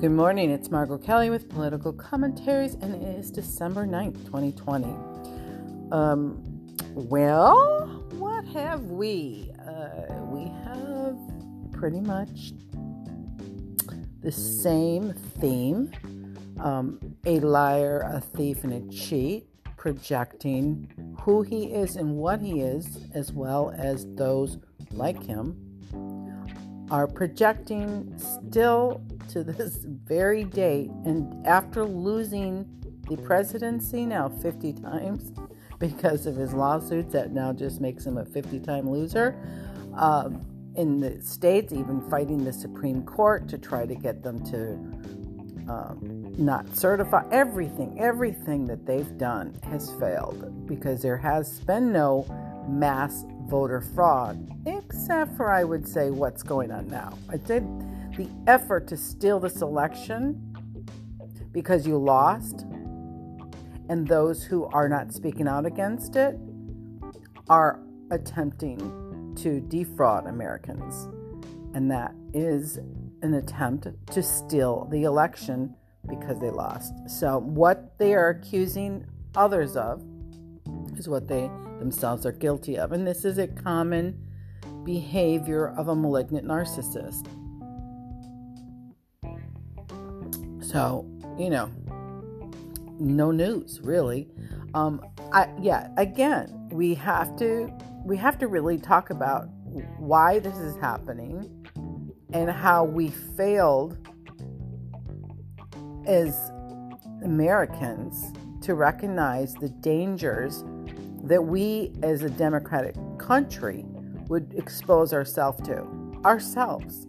Good morning, it's Margo Kelly with Political Commentaries, and it is December 9th, 2020. Um, well, what have we? Uh, we have pretty much the same theme um, a liar, a thief, and a cheat, projecting who he is and what he is, as well as those like him, are projecting still to this very date. And after losing the presidency now 50 times because of his lawsuits, that now just makes him a 50 time loser. Um, in the states, even fighting the Supreme Court to try to get them to um, not certify everything, everything that they've done has failed because there has been no mass voter fraud, except for, I would say, what's going on now. I did the effort to steal this election because you lost, and those who are not speaking out against it are attempting to defraud Americans. And that is an attempt to steal the election because they lost. So, what they are accusing others of is what they themselves are guilty of. And this is a common behavior of a malignant narcissist. So, you know, no news really. Um, I, yeah, again, we have to we have to really talk about why this is happening and how we failed as Americans to recognize the dangers that we as a democratic country would expose ourselves to ourselves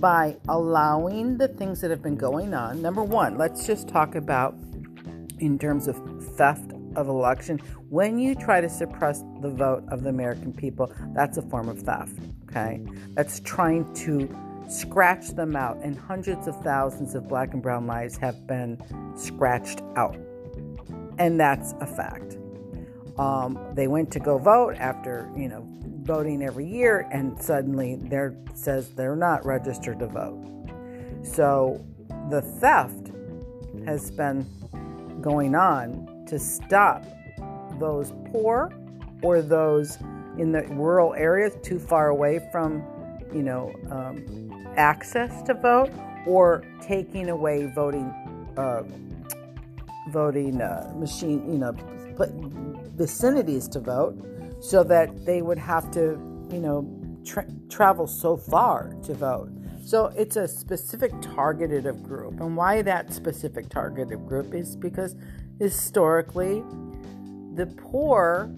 by allowing the things that have been going on. Number one, let's just talk about in terms of theft of election. When you try to suppress the vote of the American people, that's a form of theft. Okay, that's trying to scratch them out, and hundreds of thousands of black and brown lives have been scratched out, and that's a fact. Um, they went to go vote after you know voting every year, and suddenly there says they're not registered to vote. So the theft has been going on to stop those poor or those in the rural areas too far away from, you know, um, access to vote or taking away voting, uh, voting uh, machine, you know, vicinities to vote so that they would have to, you know, tra- travel so far to vote. So it's a specific targeted of group. And why that specific targeted group is because historically the poor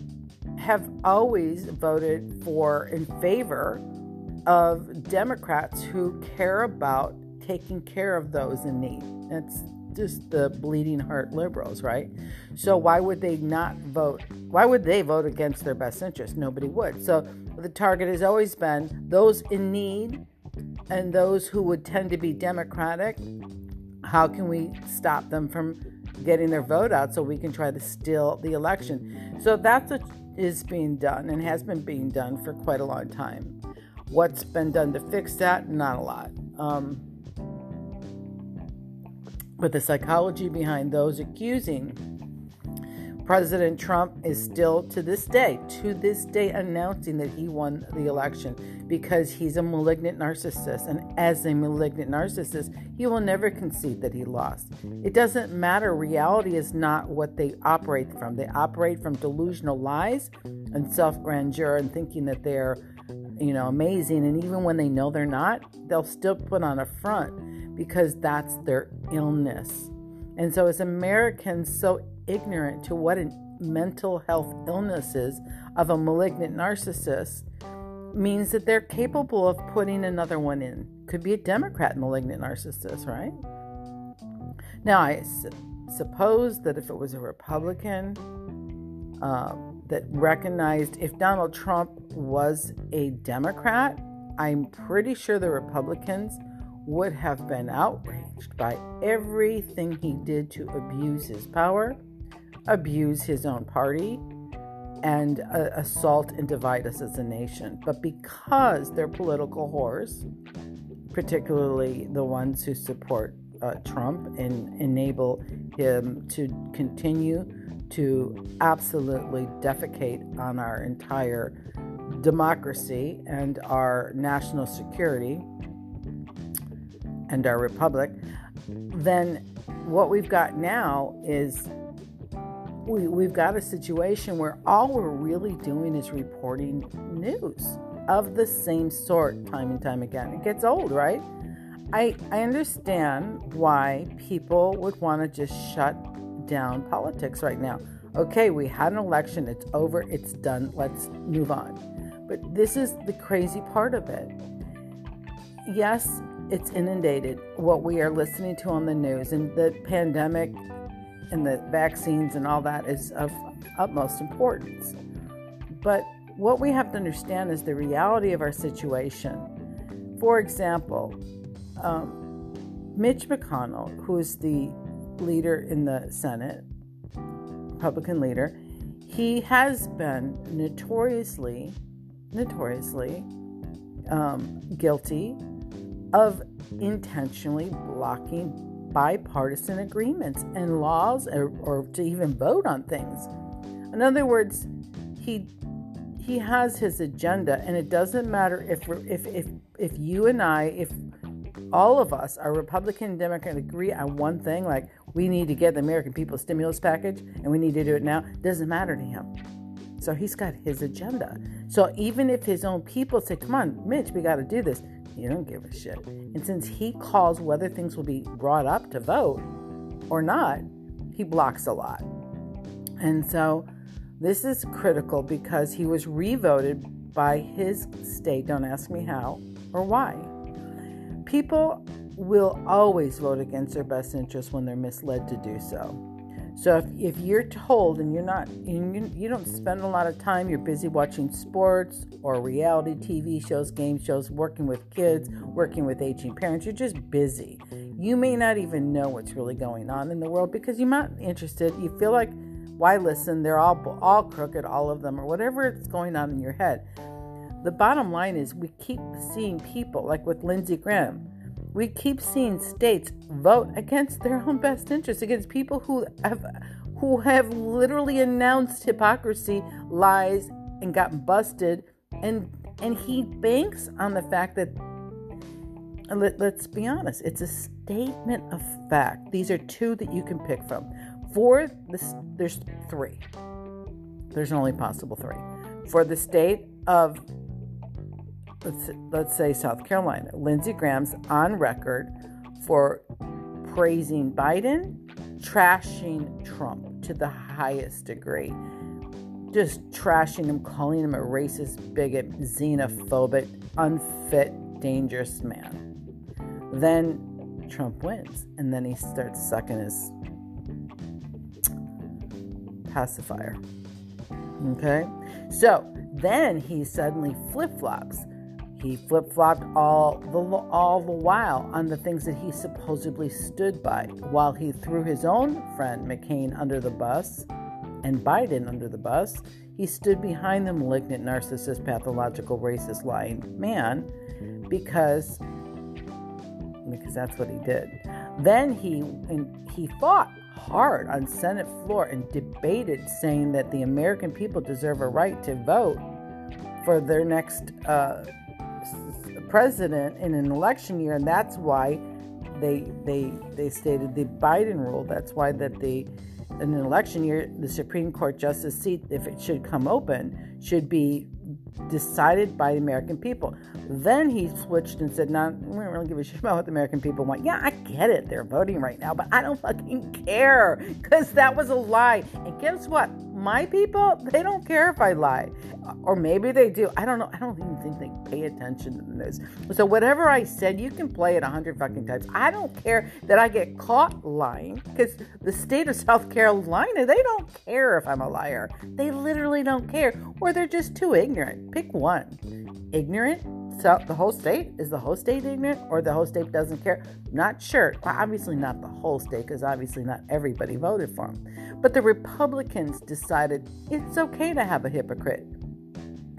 have always voted for in favor of Democrats who care about taking care of those in need. That's just the bleeding heart liberals, right? So why would they not vote? Why would they vote against their best interest? Nobody would. So the target has always been those in need and those who would tend to be democratic. How can we stop them from getting their vote out so we can try to steal the election? So that's what is being done and has been being done for quite a long time. What's been done to fix that? Not a lot. Um, but the psychology behind those accusing President Trump is still to this day, to this day, announcing that he won the election because he's a malignant narcissist. And as a malignant narcissist, he will never concede that he lost. It doesn't matter. Reality is not what they operate from. They operate from delusional lies and self grandeur and thinking that they're, you know, amazing. And even when they know they're not, they'll still put on a front because that's their illness. And so, as Americans, so ignorant to what a mental health illness is of a malignant narcissist means that they're capable of putting another one in. Could be a Democrat malignant narcissist, right? Now, I su- suppose that if it was a Republican um, that recognized if Donald Trump was a Democrat, I'm pretty sure the Republicans would have been outraged by everything he did to abuse his power, abuse his own party, and uh, assault and divide us as a nation. But because they're political whores, particularly the ones who support uh, Trump and enable him to continue to absolutely defecate on our entire democracy and our national security and our republic, then what we've got now is we, we've got a situation where all we're really doing is reporting news of the same sort time and time again. It gets old, right? I, I understand why people would want to just shut down politics right now. Okay, we had an election, it's over, it's done, let's move on. But this is the crazy part of it. Yes, it's inundated what we are listening to on the news, and the pandemic and the vaccines and all that is of utmost importance. But what we have to understand is the reality of our situation. For example, um, Mitch McConnell, who is the leader in the Senate, Republican leader, he has been notoriously, notoriously um, guilty of intentionally blocking bipartisan agreements and laws or, or to even vote on things. In other words, he he has his agenda and it doesn't matter if if if if you and I if all of us are Republican and Democrat agree on one thing like we need to get the American people stimulus package and we need to do it now doesn't matter to him. So he's got his agenda. So even if his own people say, "Come on, Mitch, we got to do this," He don't give a shit. And since he calls whether things will be brought up to vote or not, he blocks a lot. And so this is critical because he was revoted by his state. Don't ask me how or why. People will always vote against their best interest when they're misled to do so. So if, if you're told and you're not, and you, you don't spend a lot of time, you're busy watching sports or reality TV shows, game shows, working with kids, working with aging parents, you're just busy. You may not even know what's really going on in the world because you're not interested. You feel like, why listen? They're all all crooked, all of them, or whatever is going on in your head. The bottom line is we keep seeing people like with Lindsey Graham we keep seeing states vote against their own best interests, against people who have who have literally announced hypocrisy, lies, and gotten busted. And and he banks on the fact that let, let's be honest, it's a statement of fact. These are two that you can pick from. For there's three. There's only possible three. For the state of let's, let's say South Carolina, Lindsey Graham's on record for praising Biden, trashing Trump to the highest degree. Just trashing him, calling him a racist, bigot, xenophobic, unfit, dangerous man. Then Trump wins, and then he starts sucking his pacifier. Okay? So then he suddenly flip flops he flip flopped all the all the while on the things that he supposedly stood by, while he threw his own friend McCain under the bus and Biden under the bus. He stood behind the malignant, narcissist, pathological, racist, lying man because because that's what he did. Then he he fought hard on Senate floor and debated, saying that the American people deserve a right to vote for their next. Uh, president in an election year, and that's why they they they stated the Biden rule. That's why that the in an election year, the Supreme Court justice seat, if it should come open, should be decided by the American people. Then he switched and said, "No, we don't really give a shit about what the American people want." Yeah, I get it; they're voting right now, but I don't fucking care because that was a lie. And guess what? My people, they don't care if I lie. Or maybe they do. I don't know. I don't even think they pay attention to this. So whatever I said, you can play it a hundred fucking times. I don't care that I get caught lying because the state of South Carolina, they don't care if I'm a liar. They literally don't care. Or they're just too ignorant. Pick one. Ignorant so the whole state is the whole state ignorant or the whole state doesn't care not sure well, obviously not the whole state because obviously not everybody voted for him but the republicans decided it's okay to have a hypocrite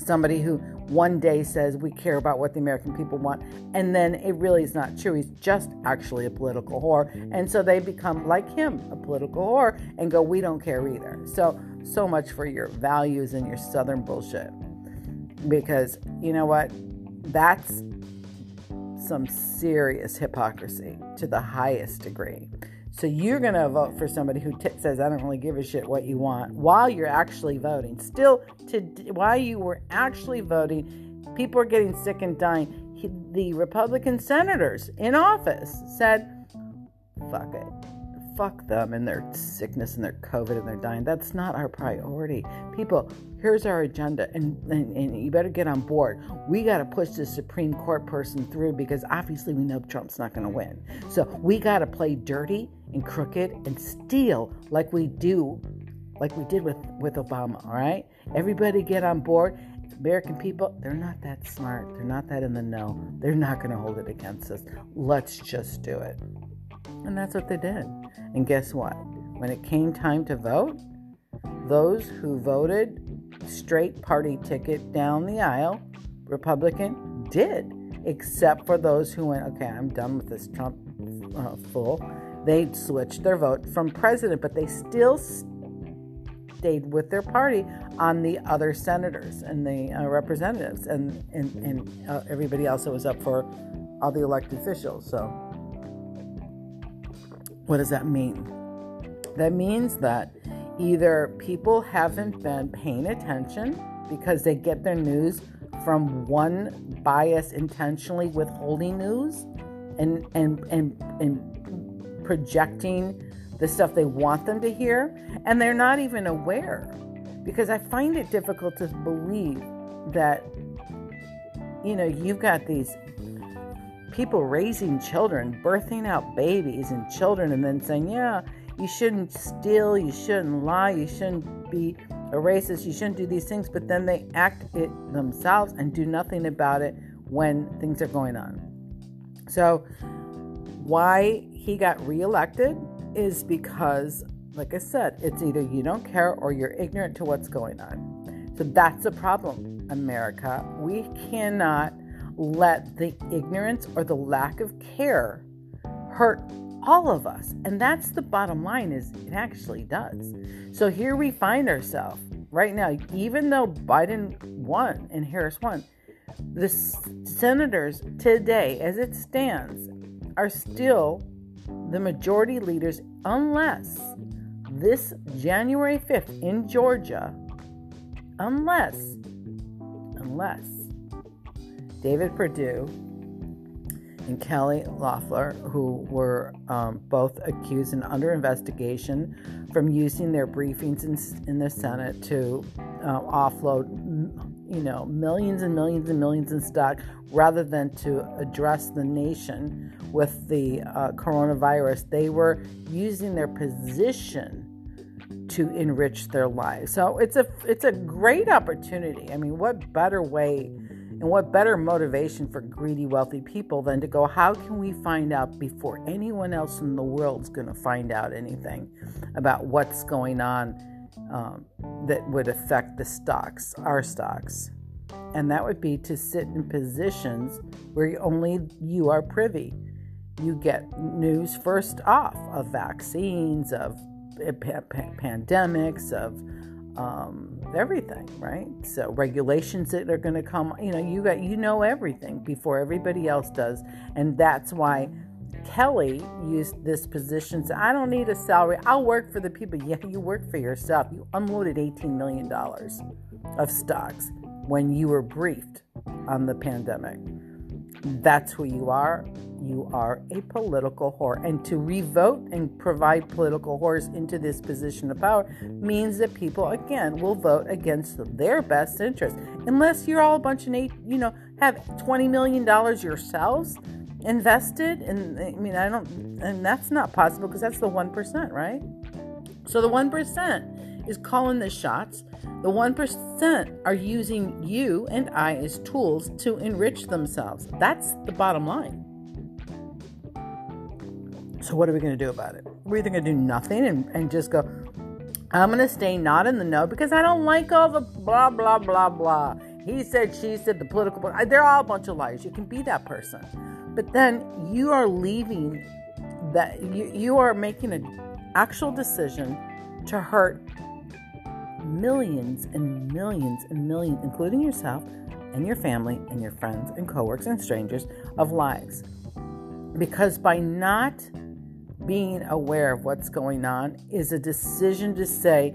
somebody who one day says we care about what the American people want, and then it really is not true. He's just actually a political whore. And so they become, like him, a political whore and go, we don't care either. So, so much for your values and your Southern bullshit. Because you know what? That's some serious hypocrisy to the highest degree. So you're going to vote for somebody who t- says, I don't really give a shit what you want, while you're actually voting. Still, to while you were actually voting, people are getting sick and dying. He, the Republican senators in office said, fuck it fuck them and their sickness and their COVID and their dying. That's not our priority. People, here's our agenda, and, and, and you better get on board. We got to push the Supreme Court person through because obviously we know Trump's not going to win. So we got to play dirty and crooked and steal like we do, like we did with, with Obama, all right? Everybody get on board. American people, they're not that smart. They're not that in the know. They're not going to hold it against us. Let's just do it. And that's what they did. And guess what? When it came time to vote, those who voted straight party ticket down the aisle, Republican, did, except for those who went, okay, I'm done with this Trump uh, fool. They switched their vote from president, but they still stayed with their party on the other senators and the uh, representatives and, and, and uh, everybody else that was up for all the elected officials. So, what does that mean? That means that either people haven't been paying attention because they get their news from one bias intentionally withholding news and and and and projecting the stuff they want them to hear and they're not even aware because I find it difficult to believe that you know you've got these people raising children, birthing out babies and children, and then saying, yeah, you shouldn't steal, you shouldn't lie, you shouldn't be a racist, you shouldn't do these things, but then they act it themselves and do nothing about it when things are going on. So, why he got reelected is because, like I said, it's either you don't care or you're ignorant to what's going on. So, that's a problem, America. We cannot let the ignorance or the lack of care hurt all of us. And that's the bottom line is it actually does. So here we find ourselves right now even though biden won and harris won the senators today as it stands are still the majority leaders unless this january 5th in georgia unless unless David Perdue and Kelly Loeffler, who were um, both accused and under investigation from using their briefings in, in the Senate to uh, offload, you know, millions and millions and millions in stock rather than to address the nation with the uh, coronavirus. They were using their position to enrich their lives. So it's a it's a great opportunity. I mean, what better way and what better motivation for greedy, wealthy people than to go, how can we find out before anyone else in the world is going to find out anything about what's going on um, that would affect the stocks, our stocks? And that would be to sit in positions where only you are privy. You get news first off of vaccines, of pandemics, of um, everything, right? So regulations that are going to come, you know, you got you know everything before everybody else does, and that's why Kelly used this position. So I don't need a salary. I'll work for the people. Yeah, you work for yourself. You unloaded eighteen million dollars of stocks when you were briefed on the pandemic. That's who you are you are a political whore. And to revote and provide political whores into this position of power means that people, again, will vote against their best interest. Unless you're all a bunch of, you know, have $20 million yourselves invested. And I mean, I don't, and that's not possible because that's the 1%, right? So the 1% is calling the shots. The 1% are using you and I as tools to enrich themselves. That's the bottom line. So, what are we going to do about it? We're either going to do nothing and, and just go, I'm going to stay not in the know because I don't like all the blah, blah, blah, blah. he said, she said, the political, they're all a bunch of liars. You can be that person. But then you are leaving that, you, you are making an actual decision to hurt millions and millions and millions, including yourself and your family and your friends and coworkers and strangers, of lives. Because by not being aware of what's going on is a decision to say,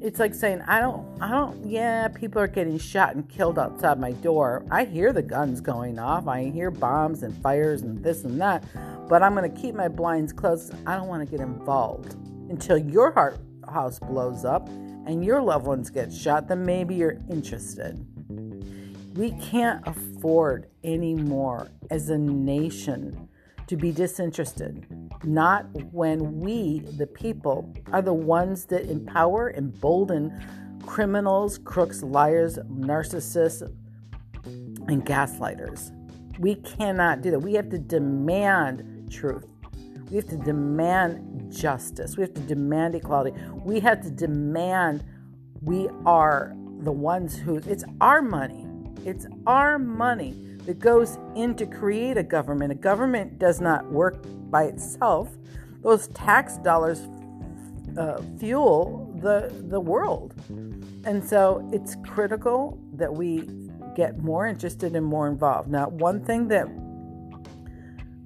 it's like saying, I don't, I don't, yeah, people are getting shot and killed outside my door. I hear the guns going off. I hear bombs and fires and this and that, but I'm going to keep my blinds closed. I don't want to get involved until your heart house blows up and your loved ones get shot. Then maybe you're interested. We can't afford anymore as a nation to be disinterested, not when we, the people, are the ones that empower, embolden criminals, crooks, liars, narcissists, and gaslighters. We cannot do that. We have to demand truth. We have to demand justice. We have to demand equality. We have to demand we are the ones who, it's our money. It's our money that goes in to create a government. A government does not work by itself. Those tax dollars uh, fuel the the world, and so it's critical that we get more interested and more involved. Now, one thing that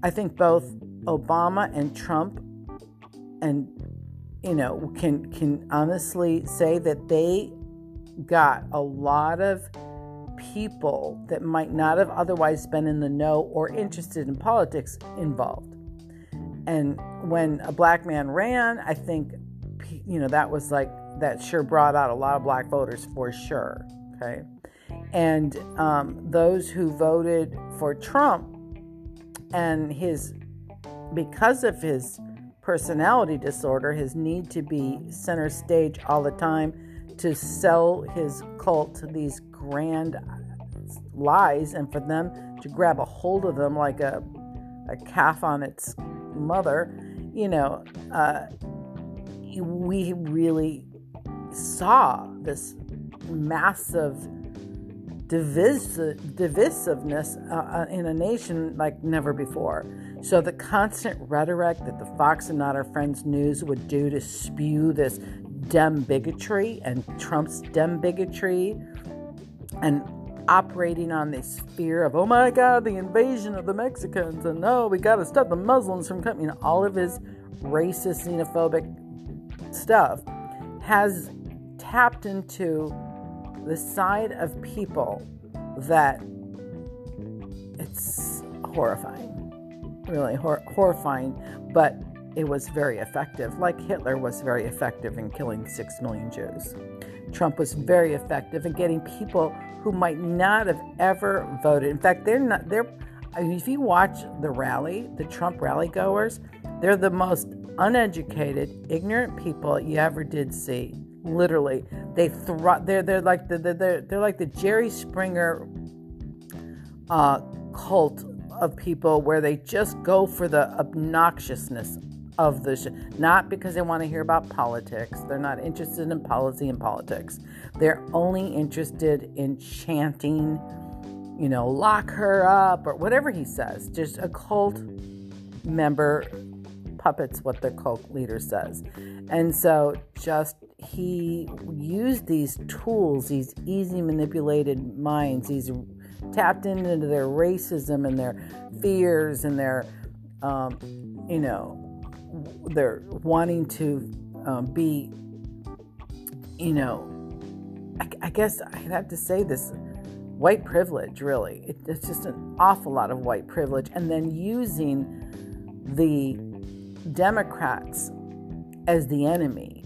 I think both Obama and Trump and you know can can honestly say that they got a lot of people that might not have otherwise been in the know or interested in politics involved. And when a black man ran, I think, you know, that was like, that sure brought out a lot of black voters for sure. Okay. And um, those who voted for Trump and his, because of his personality disorder, his need to be center stage all the time, to sell his cult these grand lies and for them to grab a hold of them like a, a calf on its mother, you know, uh, we really saw this massive divisive, divisiveness uh, uh, in a nation like never before. So the constant rhetoric that the Fox and Not Our Friends News would do to spew this dem bigotry and Trump's dem bigotry and operating on this fear of, oh my God, the invasion of the Mexicans, and no, we got to stop the Muslims from coming. Know, all of his racist, xenophobic stuff has tapped into the side of people that it's horrifying, really hor- horrifying, but it was very effective, like Hitler was very effective in killing six million Jews. Trump was very effective in getting people who might not have ever voted. In fact, they're not, they're, if you watch the rally, the Trump rally goers, they're the most uneducated, ignorant people you ever did see. Literally, they they're they're like the they're, they're like the Jerry Springer uh, cult of people where they just go for the obnoxiousness of the show. Not because they want to hear about politics. They're not interested in policy and politics. They're only interested in chanting, you know, lock her up or whatever he says. Just a cult member puppets what the cult leader says. And so just he used these tools, these easy manipulated minds, these tapped into their racism and their fears and their um, you know they're wanting to um, be, you know, I, I, guess I have to say this white privilege, really. It, it's just an awful lot of white privilege. And then using the Democrats as the enemy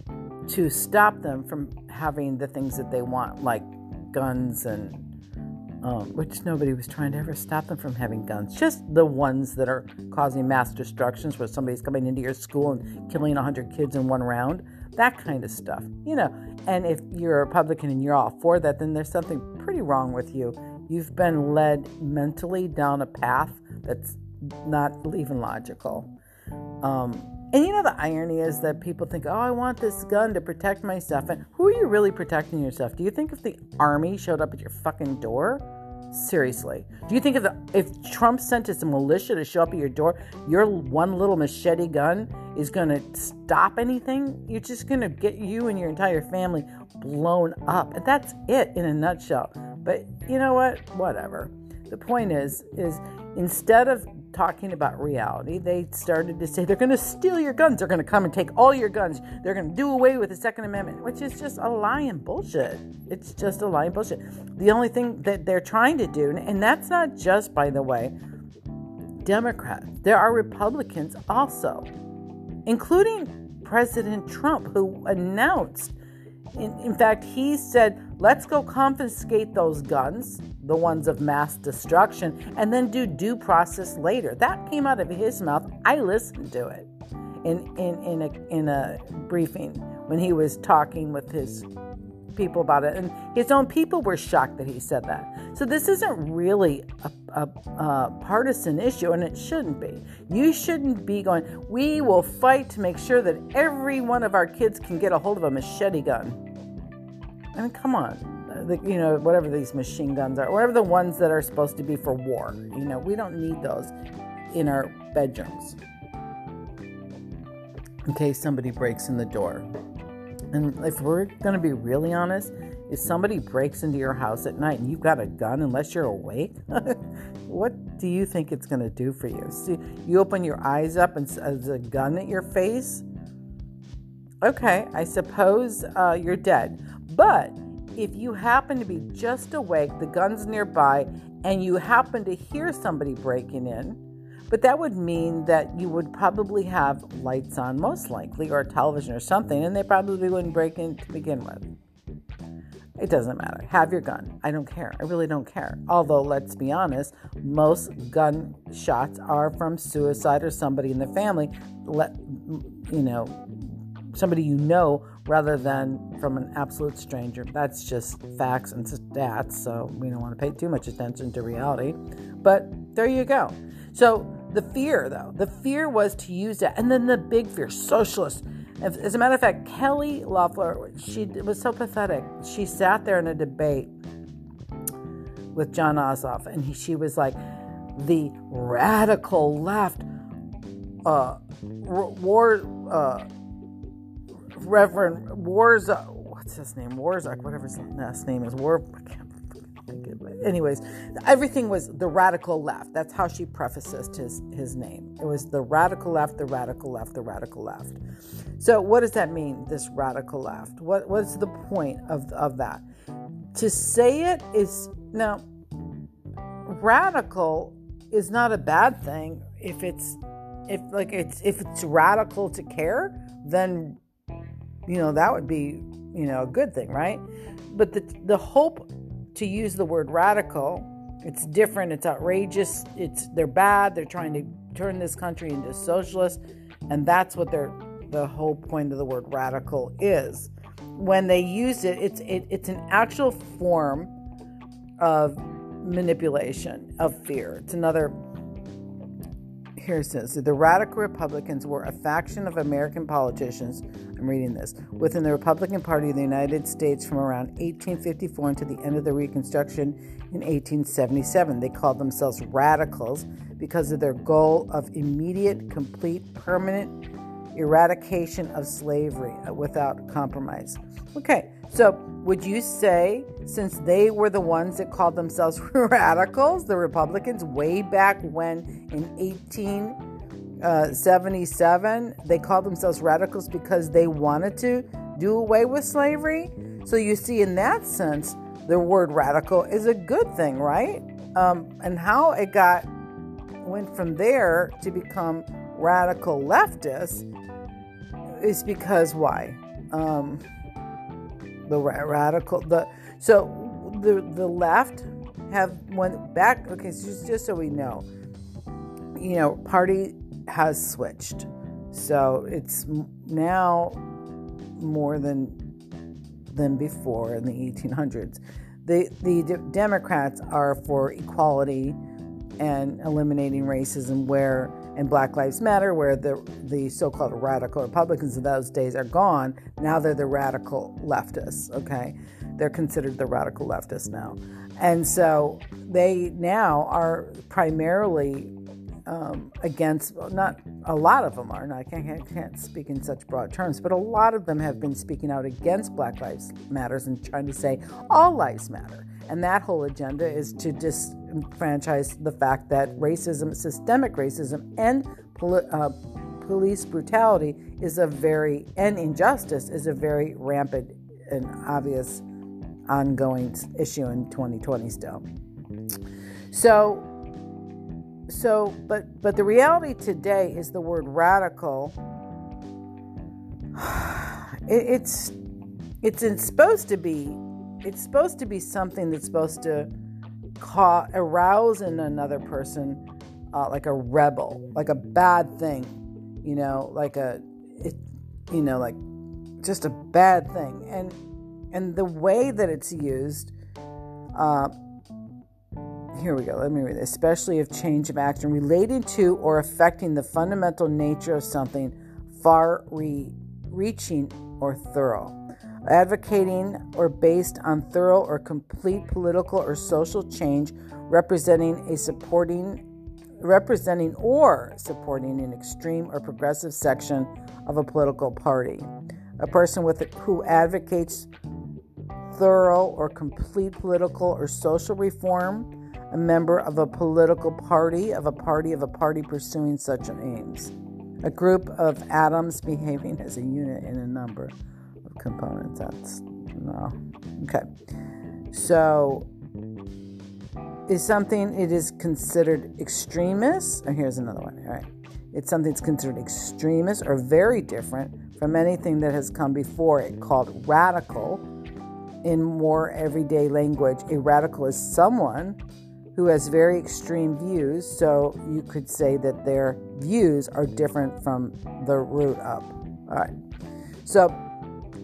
to stop them from having the things that they want, like guns and um, which nobody was trying to ever stop them from having guns. Just the ones that are causing mass destructions, where somebody's coming into your school and killing 100 kids in one round. That kind of stuff, you know. And if you're a Republican and you're all for that, then there's something pretty wrong with you. You've been led mentally down a path that's not even logical. Um, And you know, the irony is that people think, oh, I want this gun to protect myself. And who are you really protecting yourself? Do you think if the army showed up at your fucking door? Seriously. Do you think if, the, if Trump sent his militia to show up at your door, your one little machete gun is going to stop anything? You're just going to get you and your entire family blown up. And that's it in a nutshell. But you know what? Whatever. The point is, is instead of talking about reality, they started to say they're going to steal your guns. They're going to come and take all your guns. They're going to do away with the Second Amendment, which is just a lie and bullshit. It's just a lie and bullshit. The only thing that they're trying to do, and that's not just, by the way, Democrats, there are Republicans also, including President Trump, who announced in, in fact, he said, let's go confiscate those guns, the ones of mass destruction, and then do due process later. That came out of his mouth. I listened to it in, in, in, a, in a briefing when he was talking with his people about it. And his own people were shocked that he said that. So this isn't really a, a, a, partisan issue, and it shouldn't be. You shouldn't be going, we will fight to make sure that every one of our kids can get a hold of a machete gun. I mean, come on. The, you know, whatever these machine guns are, whatever the ones that are supposed to be for war. You know, we don't need those in our bedrooms in case somebody breaks in the door. And if we're going to be really honest, if somebody breaks into your house at night and you've got a gun, unless you're awake, what do you think it's going to do for you? See, you open your eyes up and there's a gun at your face. Okay, I suppose uh, you're dead. But if you happen to be just awake, the gun's nearby, and you happen to hear somebody breaking in, but that would mean that you would probably have lights on, most likely, or television or something, and they probably wouldn't break in to begin with. It doesn't matter. Have your gun. I don't care. I really don't care. Although, let's be honest, most gun shots are from suicide or somebody in the family. Let you know, somebody you know rather than from an absolute stranger. That's just facts and stats, so we don't want to pay too much attention to reality. But there you go. So the fear, though, the fear was to use that. And then the big fear, socialists. As a matter of fact, Kelly Loeffler, she was so pathetic. She sat there in a debate with Jon Ossoff, and he, she was like, the radical left uh, war uh, Reverend Warzak, what's his name? Warzak, whatever his last name is. War, I can't think of it. Anyways, everything was the radical left. That's how she prefaced his, his name. It was the radical left, the radical left, the radical left. So, what does that mean, this radical left? What What's the point of, of that? To say it is, now, radical is not a bad thing if it's if like it's if it's radical to care then you know, that would be, you know, a good thing, right? But the, the hope to use the word radical, it's different, it's outrageous, it's they're bad, they're trying to turn this country into socialist, and that's what they're the whole point of the word radical is. When they use it, it's it, it's an actual form of manipulation of fear. It's another here it says the radical Republicans were a faction of American politicians. I'm reading this within the Republican Party of the United States from around 1854 until the end of the Reconstruction in 1877. They called themselves radicals because of their goal of immediate, complete, permanent eradication of slavery without compromise. Okay, so would you say, since they were the ones that called themselves radicals, the Republicans, way back when in 1877, uh, they called themselves radicals because they wanted to do away with slavery? So you see, in that sense, the word radical is a good thing, right? Um, and how it got went from there to become radical leftists is because why? Um, the radical the so the the left have went back okay so just, just so we know you know party has switched so it's now more than than before in the 1800s the the democrats are for equality and eliminating racism where and Black Lives Matter, where the the so-called radical Republicans of those days are gone. Now they're the radical leftists. Okay, they're considered the radical leftists now, and so they now are primarily um, against not a lot of them are, and I can't, I can't speak in such broad terms, but a lot of them have been speaking out against Black Lives Matters and trying to say all lives matter. And that whole agenda is to disenfranchise the fact that racism, systemic racism, and poli- uh, police brutality is a very, and injustice is a very rampant and obvious ongoing issue in 2020 still. So, so but but the reality today is the word radical it, it's it's supposed to be it's supposed to be something that's supposed to cause, arouse in another person uh, like a rebel like a bad thing you know like a it, you know like just a bad thing and and the way that it's used uh, here we go. Let me read this. Especially if change of action related to or affecting the fundamental nature of something far reaching or thorough. Advocating or based on thorough or complete political or social change representing a supporting representing or supporting an extreme or progressive section of a political party. A person with a, who advocates thorough or complete political or social reform a member of a political party, of a party, of a party pursuing such aims. A group of atoms behaving as a unit in a number components. That's no. Okay. So is something it is considered extremist, or here's another one. All right. It's something that's considered extremist or very different from anything that has come before it, called radical in more everyday language. A radical is someone who has very extreme views, so you could say that their views are different from the root up. All right. So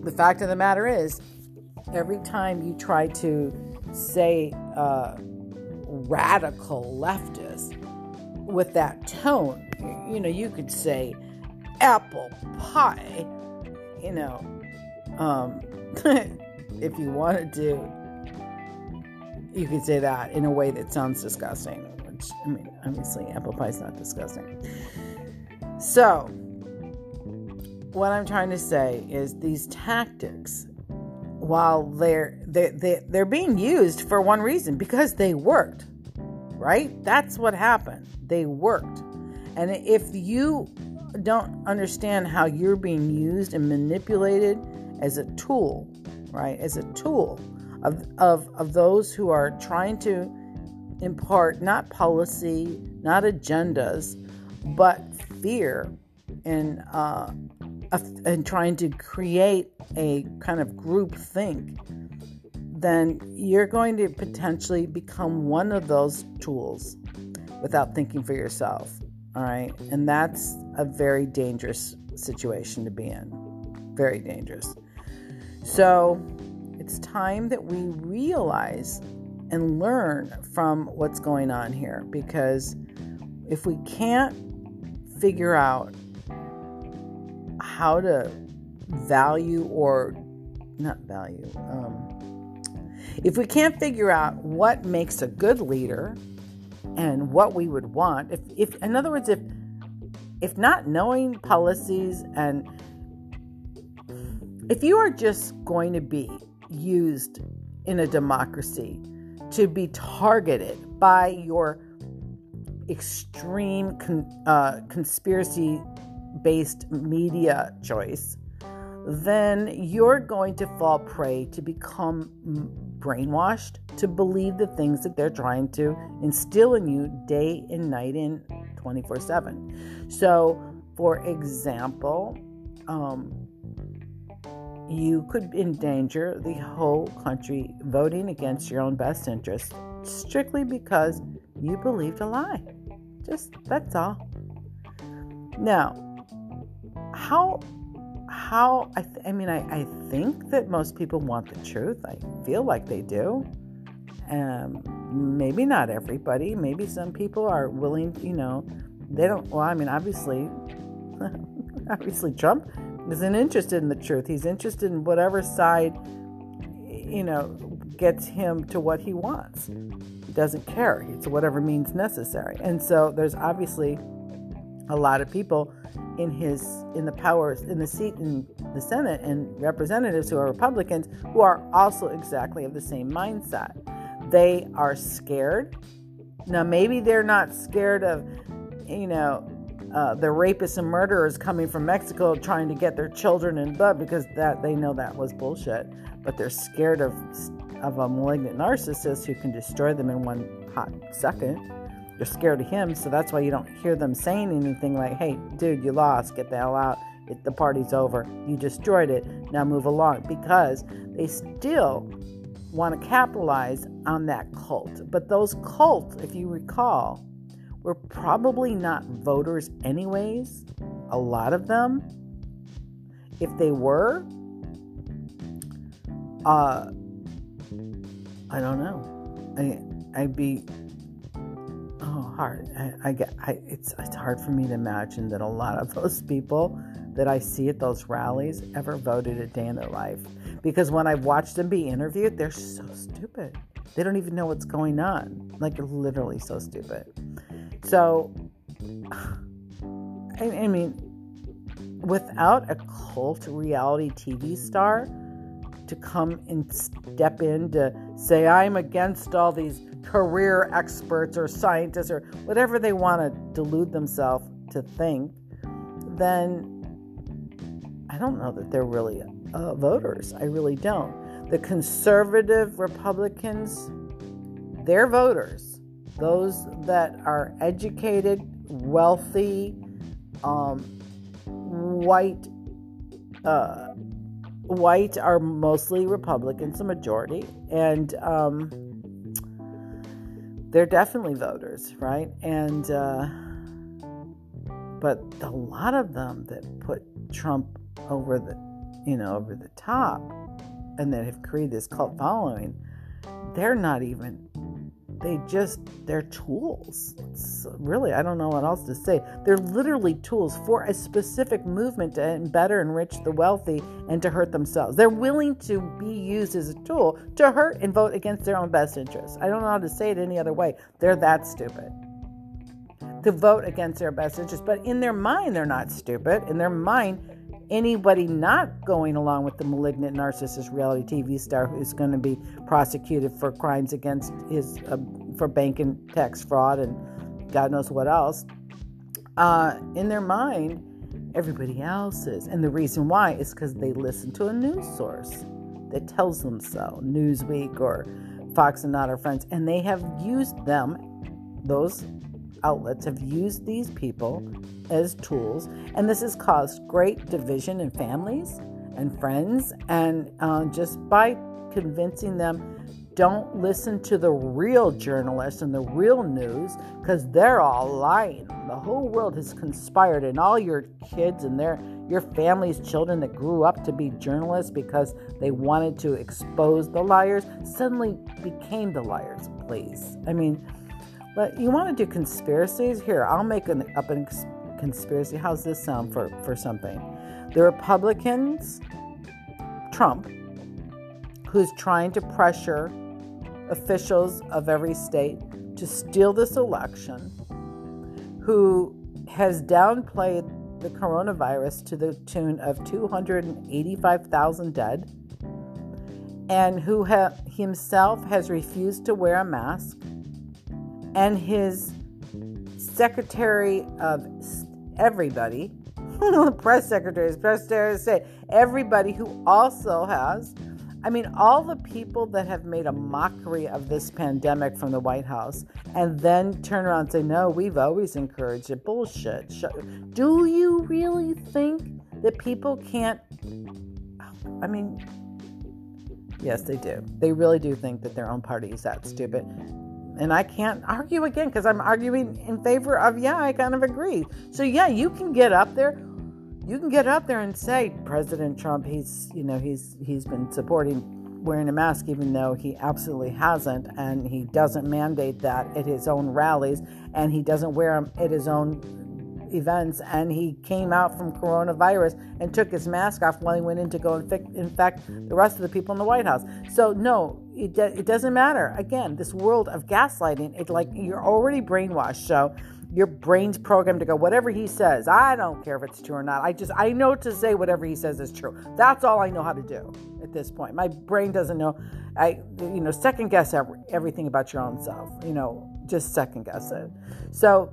the fact of the matter is, every time you try to say uh, radical leftist with that tone, you know, you could say apple pie, you know, um, if you wanted to you could say that in a way that sounds disgusting, which, I mean, obviously, apple pie is not disgusting. So, what I'm trying to say is these tactics, while they're, they're, they're, they're being used for one reason because they worked, right? That's what happened. They worked. And if you don't understand how you're being used and manipulated as a tool, right? As a tool of, of, of those who are trying to impart not policy, not agendas, but fear and, uh, and trying to create a kind of group think, then you're going to potentially become one of those tools without thinking for yourself. All right. And that's a very dangerous situation to be in. Very dangerous. So, it's time that we realize and learn from what's going on here because if we can't figure out how to value or not value, um, if we can't figure out what makes a good leader and what we would want, if, if in other words, if if not knowing policies and if you are just going to be used in a democracy to be targeted by your extreme con- uh, conspiracy based media choice, then you're going to fall prey to become brainwashed to believe the things that they're trying to instill in you day and night in 24 7. So, for example, um, you could endanger the whole country voting against your own best interest strictly because you believed a lie. Just that's all. Now, how how I, th- I mean I, I think that most people want the truth. I feel like they do. Um, maybe not everybody. Maybe some people are willing, you know, they don't. Well, I mean, obviously, obviously, Trump isn't interested in the truth. He's interested in whatever side, you know, gets him to what he wants. He doesn't care. It's whatever means necessary. And so there's obviously a lot of people in his in the powers in the seat in the Senate and representatives who are Republicans who are also exactly of the same mindset. They are scared. Now maybe they're not scared of you know uh, the rapists and murderers coming from Mexico trying to get their children in blood because that they know that was bullshit. But they're scared of of a malignant narcissist who can destroy them in one hot second. They're scared of him, so that's why you don't hear them saying anything like, "Hey, dude, you lost. Get the hell out. It, the party's over. You destroyed it. Now move along." Because they still want to capitalize on that cult. But those cults, if you recall, were probably not voters, anyways. A lot of them. If they were, uh, I don't know. I, I'd be hard. I, I get. I, it's it's hard for me to imagine that a lot of those people that I see at those rallies ever voted a day in their life. Because when I've watched them be interviewed, they're so stupid. They don't even know what's going on. Like literally so stupid. So, I, I mean, without a cult reality TV star to come and step in to say, I'm against all these career experts or scientists or whatever they want to delude themselves to think, then I don't know that they're really uh, voters. I really don't. The conservative Republicans, they're voters those that are educated, wealthy, um, white, uh, white are mostly Republicans, the majority, and um, they're definitely voters, right? And uh, but a lot of them that put Trump over the, you know, over the top, and that have created this cult following, they're not even they just they're tools. It's really i don't know what else to say. They're literally tools for a specific movement to better enrich the wealthy and to hurt themselves. They're willing to be used as a tool to hurt and vote against their own best interests. I don't know how to say it any other way. They're that stupid. To vote against their best interests but in their mind they're not stupid. In their mind anybody not going along with the malignant narcissist reality TV star who's going to be prosecuted for crimes against his uh, for bank and tax fraud and God knows what else. Uh, in their mind, everybody else is, and the reason why is because they listen to a news source that tells them so, Newsweek or Fox and Not Our Friends, and they have used them, those outlets have used these people as tools, and this has caused great division in families and friends. And uh, just by convincing them, don't listen to the real journalists and the real news because they're all lying. The whole world has conspired, and all your kids and their your family's children that grew up to be journalists because they wanted to expose the liars suddenly became the liars. Please, I mean but you want to do conspiracies? Here, I'll make an, up a conspiracy. How's this sound for, for something? The Republicans, Trump, who's trying to pressure officials of every state to steal this election, who has downplayed the coronavirus to the tune of 285,000 dead, and who ha- himself has refused to wear a mask and his secretary of everybody, press secretary, press secretary, everybody who also has, I mean, all the people that have made a mockery of this pandemic from the White House and then turn around and say, no, we've always encouraged it. Bullshit. Do you really think that people can't? I mean, yes, they do. They really do think that their own party is that stupid and I can't argue again because I'm arguing in favor of, yeah, I kind of agree. So, yeah, you can get up there. You can get up there and say President Trump, he's, you know, he's he's been supporting wearing a mask even though he absolutely hasn't and he doesn't mandate that at his own rallies and he doesn't wear them at his own events and he came out from coronavirus and took his mask off while he went in to go infect, the rest of the people in the White House. So, no, it, it doesn't matter. Again, this world of gaslighting, it's like you're already brainwashed. So, your brain's programmed to go whatever he says i don't care if it's true or not i just i know to say whatever he says is true that's all i know how to do at this point my brain doesn't know i you know second guess every, everything about your own self you know just second guess it so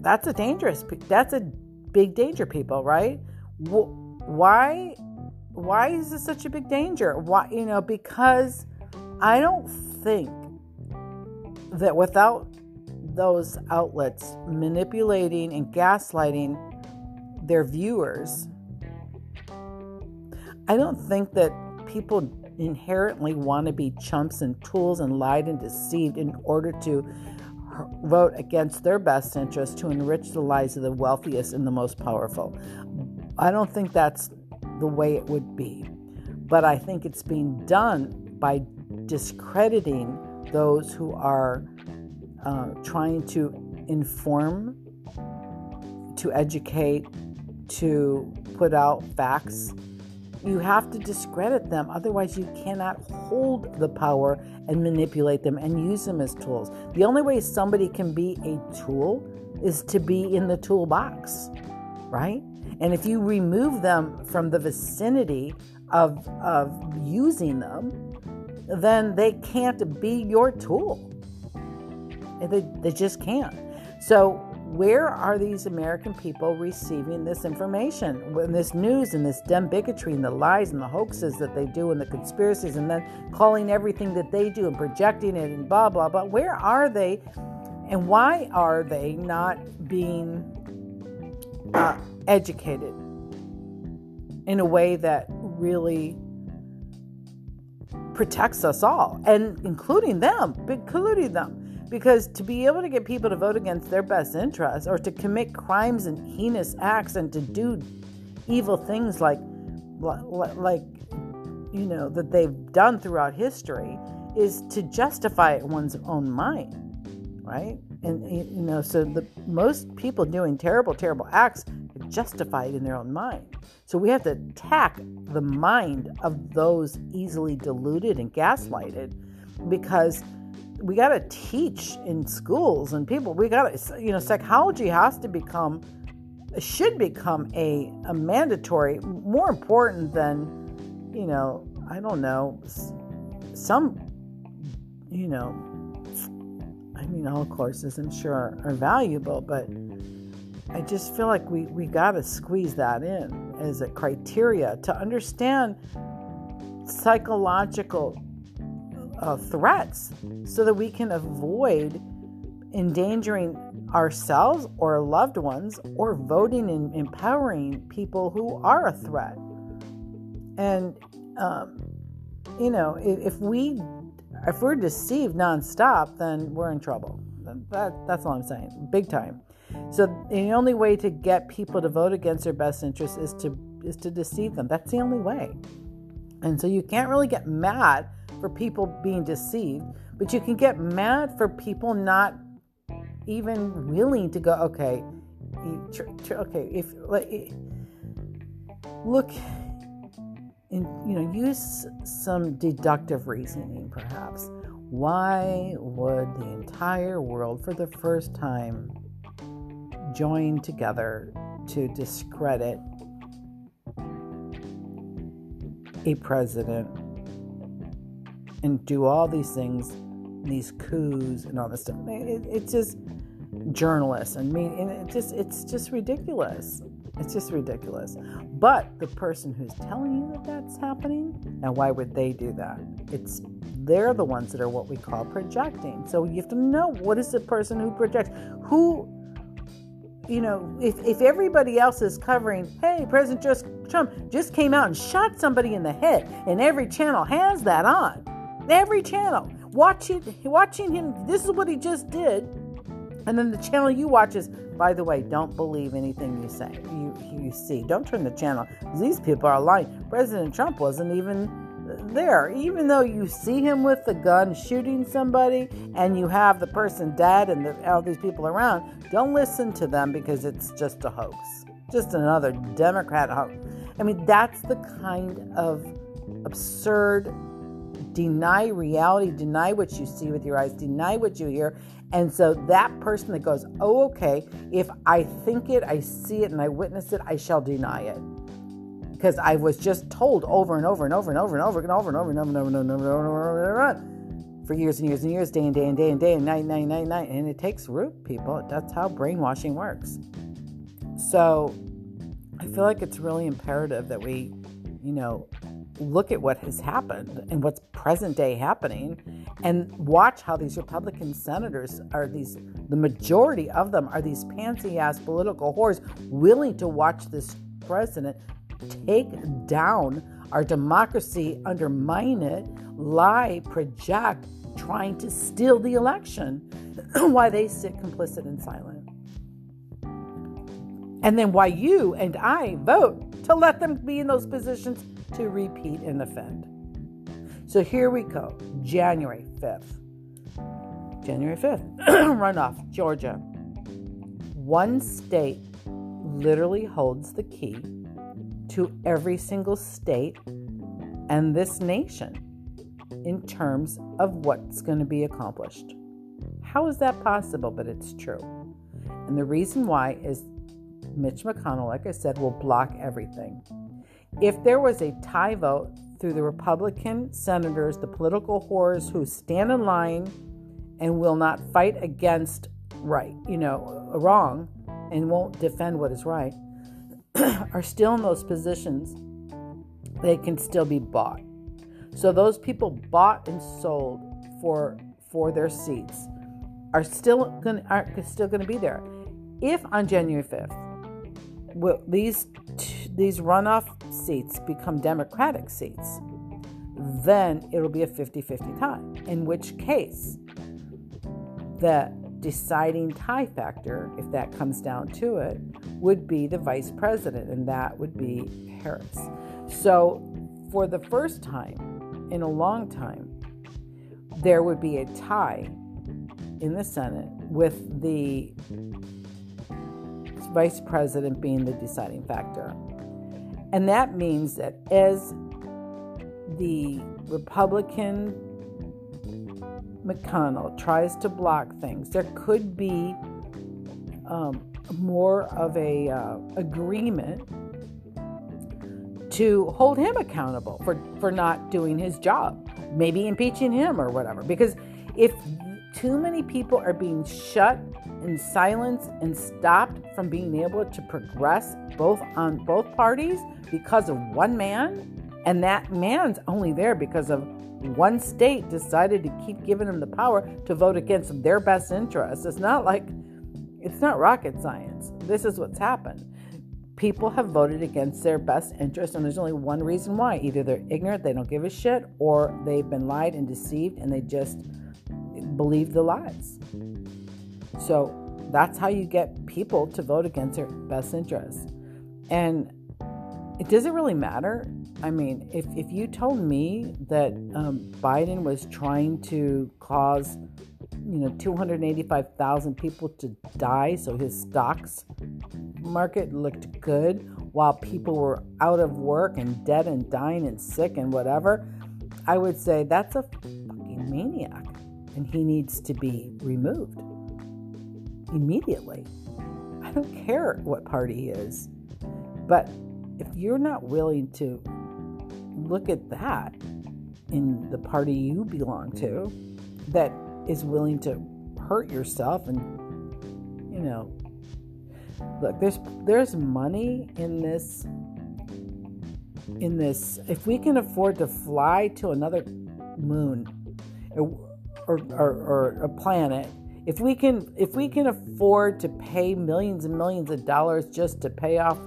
that's a dangerous that's a big danger people right? Why why is this such a big danger? Why you know because i don't think that without those outlets manipulating and gaslighting their viewers i don't think that people inherently want to be chumps and tools and lied and deceived in order to vote against their best interest to enrich the lives of the wealthiest and the most powerful. I don't think that's the way it would be. But I think it's being done by discrediting those who are uh, trying to inform, to educate, to put out facts you have to discredit them. Otherwise, you cannot hold the power and manipulate them and use them as tools. The only way somebody can be a tool is to be in the toolbox, right? And if you remove them from the vicinity of, of using them, then they can't be your tool. They, they just can't. So where are these American people receiving this information, and this news, and this dumb bigotry, and the lies and the hoaxes that they do, and the conspiracies, and then calling everything that they do and projecting it, and blah blah blah? Where are they, and why are they not being uh, educated in a way that really protects us all, and including them, including them? Because to be able to get people to vote against their best interests or to commit crimes and heinous acts and to do evil things like, like, you know, that they've done throughout history is to justify one's own mind, right? And, you know, so the most people doing terrible, terrible acts are justified in their own mind. So we have to attack the mind of those easily deluded and gaslighted because we got to teach in schools and people we got to you know psychology has to become should become a, a mandatory more important than you know i don't know some you know i mean all courses i'm sure are, are valuable but i just feel like we we got to squeeze that in as a criteria to understand psychological uh, threats so that we can avoid endangering ourselves or loved ones or voting and empowering people who are a threat. And, um, you know, if, if, we if we're deceived nonstop, then we're in trouble. That, that's all I'm saying, big time. So the only way to get people to vote against their best interests is to is to deceive them. That's the only way. And so you can't really get mad for people being deceived, but you can get mad for people not even willing to go, okay, okay, if look and you know use some deductive reasoning perhaps. Why would the entire world for the first time join together to discredit a president and do all these things, these coups and all this stuff. It, it's just journalists and me, and it just it's just ridiculous. It's just ridiculous. But the person who's telling you that that's happening, now why would they do that? It's they're the ones that are what we call projecting. So you have to know what is the person who projects. Who you know, if, if everybody else is covering, hey, President Trump just came out and shot somebody in the head, and every channel has that on. Every channel. Watching watching him, this is what he just did. And then the channel you watch is, by the way, don't believe anything you say, you you see. Don't turn the channel. These people are lying. President Trump wasn't even there. Even though you see him with the gun shooting somebody and you have the person dead and the, all these people around, don't listen to them because it's just a hoax. Just another Democrat hoax. I mean, that's the kind of absurd deny reality, deny what you see with your eyes, deny what you hear. And so that person that goes, oh, okay, if I think it, I see it, and I witness it, I shall deny it because I was just told over and over and over and over and over and over and over and over and over and over and over and over and over for years and years and years, day and day and day and day and night, night, night, night. And it takes root, people. That's how brainwashing works. So I feel like it's really imperative that we, you know, look at what has happened and what's present day happening and watch how these Republican senators are these, the majority of them are these pantsy ass political whores willing to watch this president take down our democracy, undermine it, lie, project, trying to steal the election why they sit complicit and silent. And then why you and I vote to let them be in those positions to repeat and offend. So here we go, January 5th. January 5th, runoff, Georgia. One state literally holds the key to every single state and this nation in terms of what's going to be accomplished. How is that possible? But it's true. And the reason why is Mitch McConnell, like I said, will block everything. If there was a tie vote through the Republican senators, the political whores who stand in line and will not fight against right, you know, wrong, and won't defend what is right, are still in those positions, they can still be bought. So those people bought and sold for for their seats are still going are still going to be there. If on January 5th will these these runoff seats become Democratic seats, then it'll be a 50-50 tie. In which case, the deciding tie factor, if that comes down to it, would be the vice president, and that would be Harris. So, for the first time in a long time, there would be a tie in the Senate with the vice president being the deciding factor. And that means that as the Republican McConnell tries to block things, there could be um, more of a uh, agreement to hold him accountable for, for not doing his job, maybe impeaching him or whatever. Because if too many people are being shut and silence and stopped from being able to progress both on both parties because of one man, and that man's only there because of one state decided to keep giving him the power to vote against their best interests. It's not like it's not rocket science. This is what's happened. People have voted against their best interest, and there's only one reason why. Either they're ignorant, they don't give a shit, or they've been lied and deceived and they just believe the lies. So that's how you get people to vote against their best interests. And it doesn't really matter. I mean, if, if you told me that um, Biden was trying to cause you know 285,000 people to die so his stocks market looked good while people were out of work and dead and dying and sick and whatever I would say that's a fucking maniac and he needs to be removed immediately. I don't care what party is. But if you're not willing to look at that in the party you belong to that is willing to hurt yourself and you know look there's there's money in this in this if we can afford to fly to another moon or or, or, or a planet if we can if we can afford to pay millions and millions of dollars just to pay off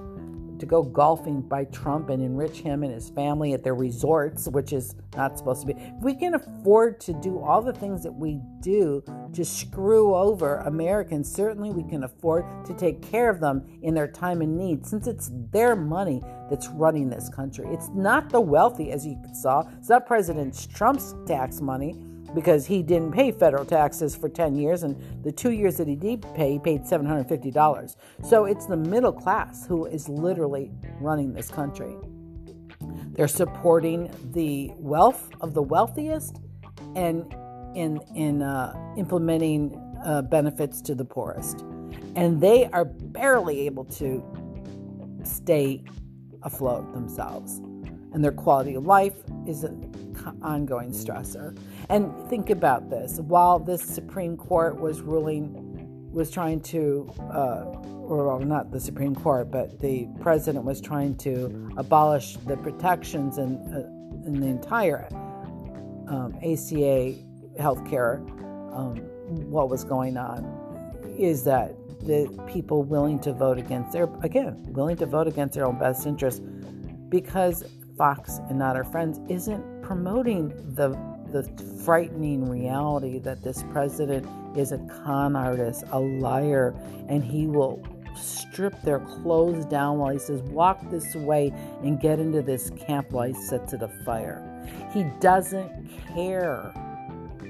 to go golfing by Trump and enrich him and his family at their resorts, which is not supposed to be. If we can afford to do all the things that we do to screw over Americans, certainly we can afford to take care of them in their time and need since it's their money that's running this country. It's not the wealthy, as you saw. It's not President Trump's tax money because he didn't pay federal taxes for 10 years, and the two years that he did pay, he paid $750. So it's the middle class who is literally running this country. They're supporting the wealth of the wealthiest and in, in uh, implementing uh, benefits to the poorest. And they are barely able to stay afloat themselves. And their quality of life is an ongoing stressor. And think about this while this Supreme Court was ruling, was trying to, uh, or well, not the Supreme Court, but the president was trying to abolish the protections in, uh, in the entire um, ACA healthcare. Um, what was going on is that the people willing to vote against their, again, willing to vote against their own best interest because Fox and not our friends isn't promoting the the frightening reality that this president is a con artist, a liar, and he will strip their clothes down while he says, Walk this way and get into this camp while he sets it afire. He doesn't care.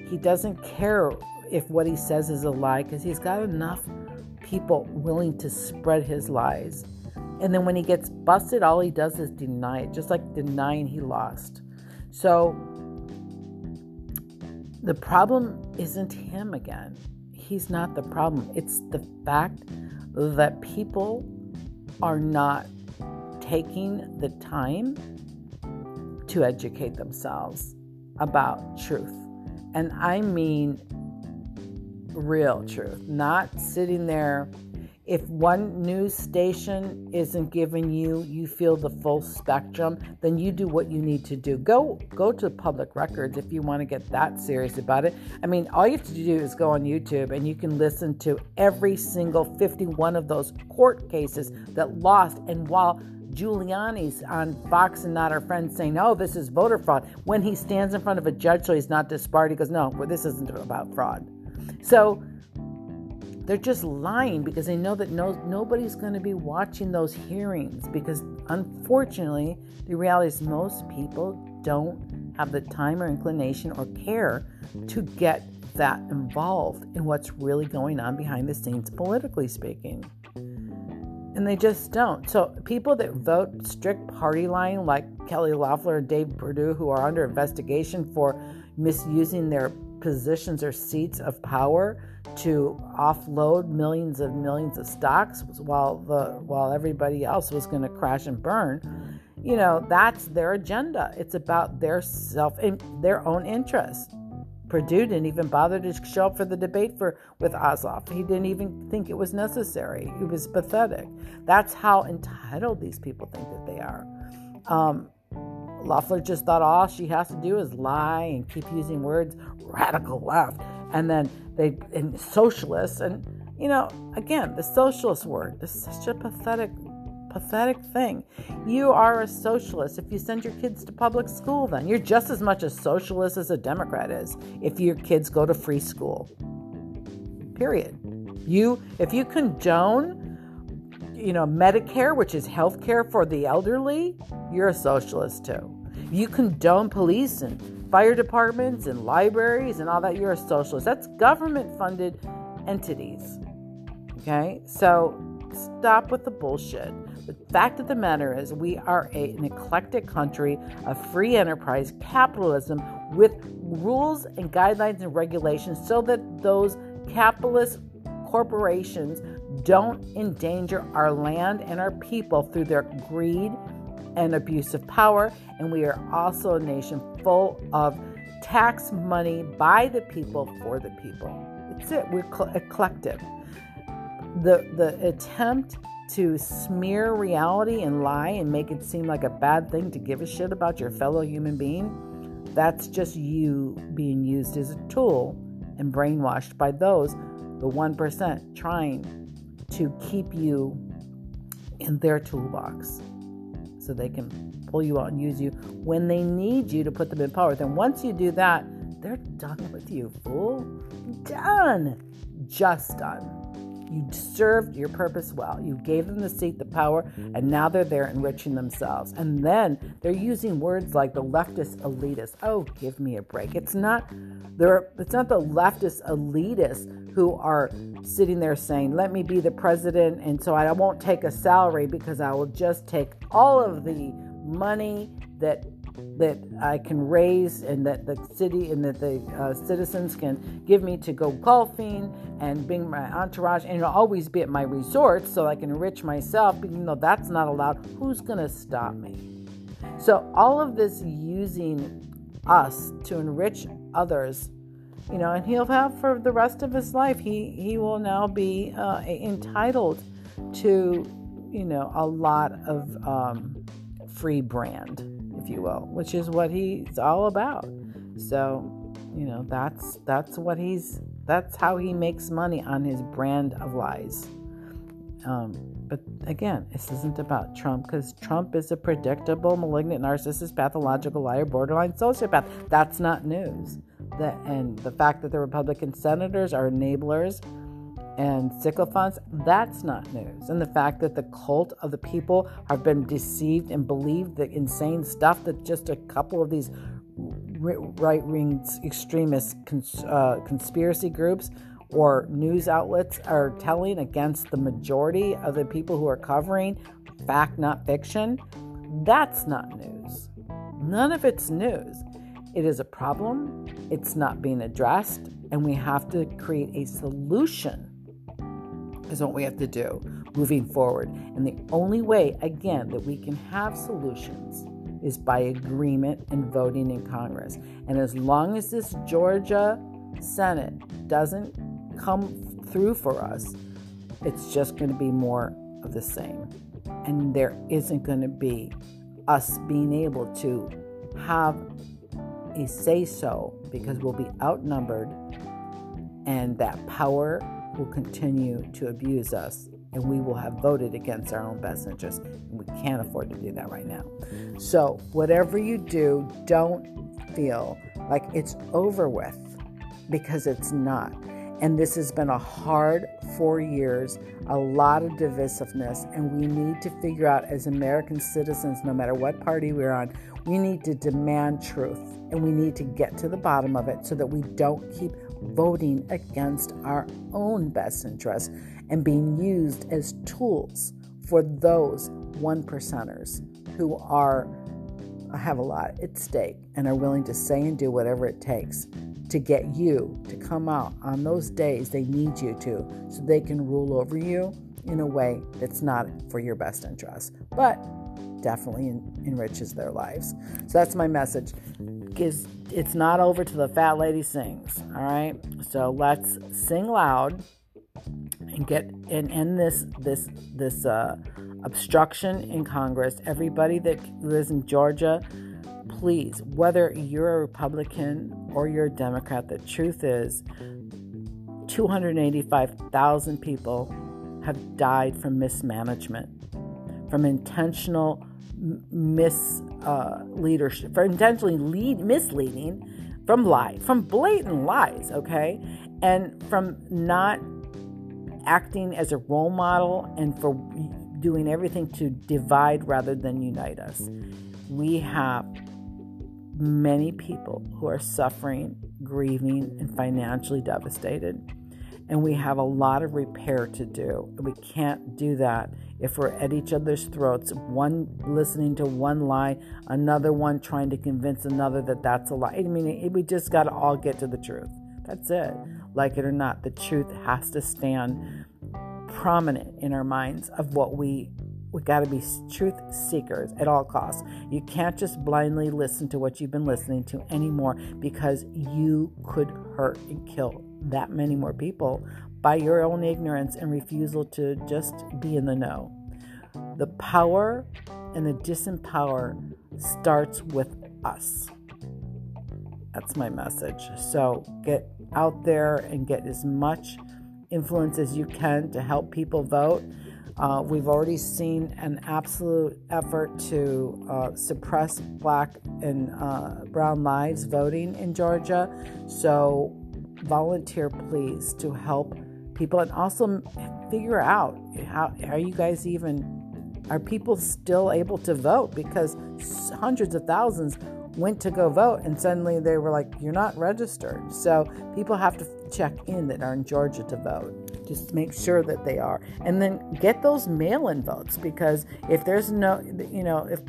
He doesn't care if what he says is a lie because he's got enough people willing to spread his lies. And then when he gets busted, all he does is deny it, just like denying he lost. So the problem isn't him again. He's not the problem. It's the fact that people are not taking the time to educate themselves about truth. And I mean real truth, not sitting there if one news station isn't giving you you feel the full spectrum then you do what you need to do go go to public records if you want to get that serious about it i mean all you have to do is go on youtube and you can listen to every single 51 of those court cases that lost and while Giuliani's on Fox and Not Our Friends saying, oh, this is voter fraud. When he stands in front of a judge so he's not disbarred, he goes, no, well, this isn't about fraud. So they're just lying because they know that no, nobody's going to be watching those hearings because unfortunately, the reality is most people don't have the time or inclination or care to get that involved in what's really going on behind the scenes, politically speaking. And they just don't. So, people that vote strict party line, like Kelly Loeffler and Dave Perdue, who are under investigation for misusing their positions or seats of power, to offload millions of millions of stocks while the while everybody else was going to crash and burn you know that's their agenda it's about their self and their own interests Perdue didn't even bother to show up for the debate for with Ossoff. He didn't even think it was necessary. It was pathetic. That's how entitled these people think that they are. Um, Loeffler just thought all she has to do is lie and keep using words radical left. And then they and socialists and you know again the socialist word this is such a pathetic pathetic thing. You are a socialist. If you send your kids to public school then you're just as much a socialist as a democrat is if your kids go to free school. Period. You if you condone you know medicare which is health care for the elderly you're a socialist too you condone police and fire departments and libraries and all that, you're a socialist. That's government funded entities. Okay? So stop with the bullshit. The fact of the matter is, we are a, an eclectic country of free enterprise capitalism with rules and guidelines and regulations so that those capitalist corporations don't endanger our land and our people through their greed and abuse of power. And we are also a nation full of tax money by the people for the people. It's it. We're collective. The the attempt to smear reality and lie and make it seem like a bad thing to give a shit about your fellow human being, that's just you being used as a tool and brainwashed by those, the 1%, trying to keep you in their toolbox so they can pull you out and use you when they need you to put them in power. Then once you do that, they're done with you, fool. Done. Just done. You served your purpose well. You gave them the seat, the power, and now they're there enriching themselves. And then they're using words like the leftist elitist. Oh, give me a break. It's not there. It's not the leftist elitists who are sitting there saying, "Let me be the president," and so I won't take a salary because I will just take all of the money that that I can raise and that the city and that the uh, citizens can give me to go golfing and bring my entourage and it'll always be at my resort so I can enrich myself, even though that's not allowed. Who's going to stop me? So, all of this using us to enrich others, you know, and he'll have for the rest of his life, he, he will now be uh, entitled to, you know, a lot of um, free brand you will, which is what he's all about. So, you know, that's that's what he's that's how he makes money on his brand of lies. Um, but again, this isn't about Trump because Trump is a predictable, malignant, narcissist, pathological liar, borderline sociopath. That's not news. That and the fact that the Republican senators are enablers and sycophants, that's not news. And the fact that the cult of the people have been deceived and believed the insane stuff that just a couple of these right wing extremist cons- uh, conspiracy groups or news outlets are telling against the majority of the people who are covering fact, not fiction, that's not news. None of it's news. It is a problem, it's not being addressed, and we have to create a solution is what we have to do moving forward. And the only way, again, that we can have solutions is by agreement and voting in Congress. And as long as this Georgia Senate doesn't come through for us, it's just going to be more of the same. And there isn't going to be us being able to have a say so because we'll be outnumbered and that power will continue to abuse us and we will have voted against our own best interests. We can't afford to do that right now. So, whatever you do, don't feel like it's over with because it's not. And this has been a hard four years, a lot of divisiveness, and we need to figure out as American citizens, no matter what party we're on, we need to demand truth and we need to get to the bottom of it so that we don't keep voting against our own best interests and being used as tools for those one percenters who are have a lot at stake and are willing to say and do whatever it takes to get you to come out on those days they need you to so they can rule over you in a way that's not for your best interest but definitely enriches their lives so that's my message is it's not over till the fat lady sings. All right, so let's sing loud and get and end this this this uh, obstruction in Congress. Everybody that lives in Georgia, please, whether you're a Republican or you're a Democrat, the truth is, 285,000 people have died from mismanagement, from intentional mis uh, leadership, for intentionally lead misleading, from lie, from blatant lies, okay, and from not acting as a role model and for doing everything to divide rather than unite us. We have many people who are suffering, grieving, and financially devastated. And we have a lot of repair to do. We can't do that if we're at each other's throats, one listening to one lie, another one trying to convince another that that's a lie. I mean, it, we just got to all get to the truth. That's it. Like it or not, the truth has to stand prominent in our minds of what we we got to be truth seekers at all costs. You can't just blindly listen to what you've been listening to anymore because you could hurt and kill that many more people by your own ignorance and refusal to just be in the know. The power and the disempower starts with us. That's my message. So get out there and get as much influence as you can to help people vote. Uh, we've already seen an absolute effort to uh, suppress black and uh, brown lives voting in Georgia. So, volunteer, please, to help people and also figure out how are you guys even are people still able to vote? Because hundreds of thousands went to go vote and suddenly they were like you're not registered. So people have to check in that are in georgia to vote just make sure that they are. And then get those mail-in votes because if there's no you know if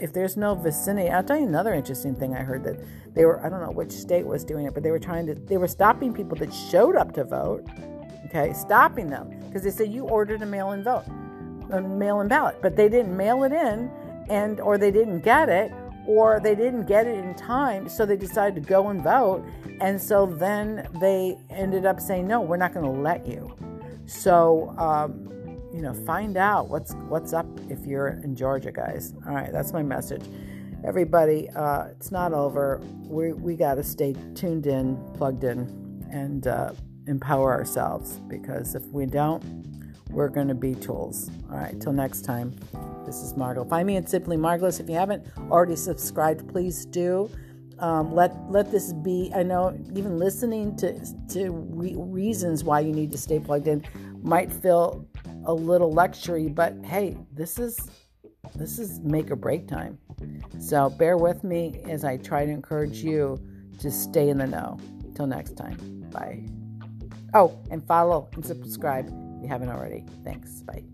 if there's no vicinity i'll tell you another interesting thing i heard that they were i don't know which state was doing it but they were trying to they were stopping people that showed up to vote okay stopping them because they said you ordered a mail-in vote a mail-in ballot but they didn't mail it in and or they didn't get it or they didn't get it in time, so they decided to go and vote. And so then they ended up saying, "No, we're not going to let you." So, um, you know, find out what's what's up if you're in Georgia, guys. All right, that's my message. Everybody, uh, it's not over. We we got to stay tuned in, plugged in, and uh, empower ourselves because if we don't, we're going to be tools. All right, till next time. This is Margo. Find me at Simply Marvelous. If you haven't already subscribed, please do. Um, let let this be. I know even listening to to re- reasons why you need to stay plugged in might feel a little luxury, but hey, this is this is make or break time. So bear with me as I try to encourage you to stay in the know. Till next time, bye. Oh, and follow and subscribe if you haven't already. Thanks. Bye.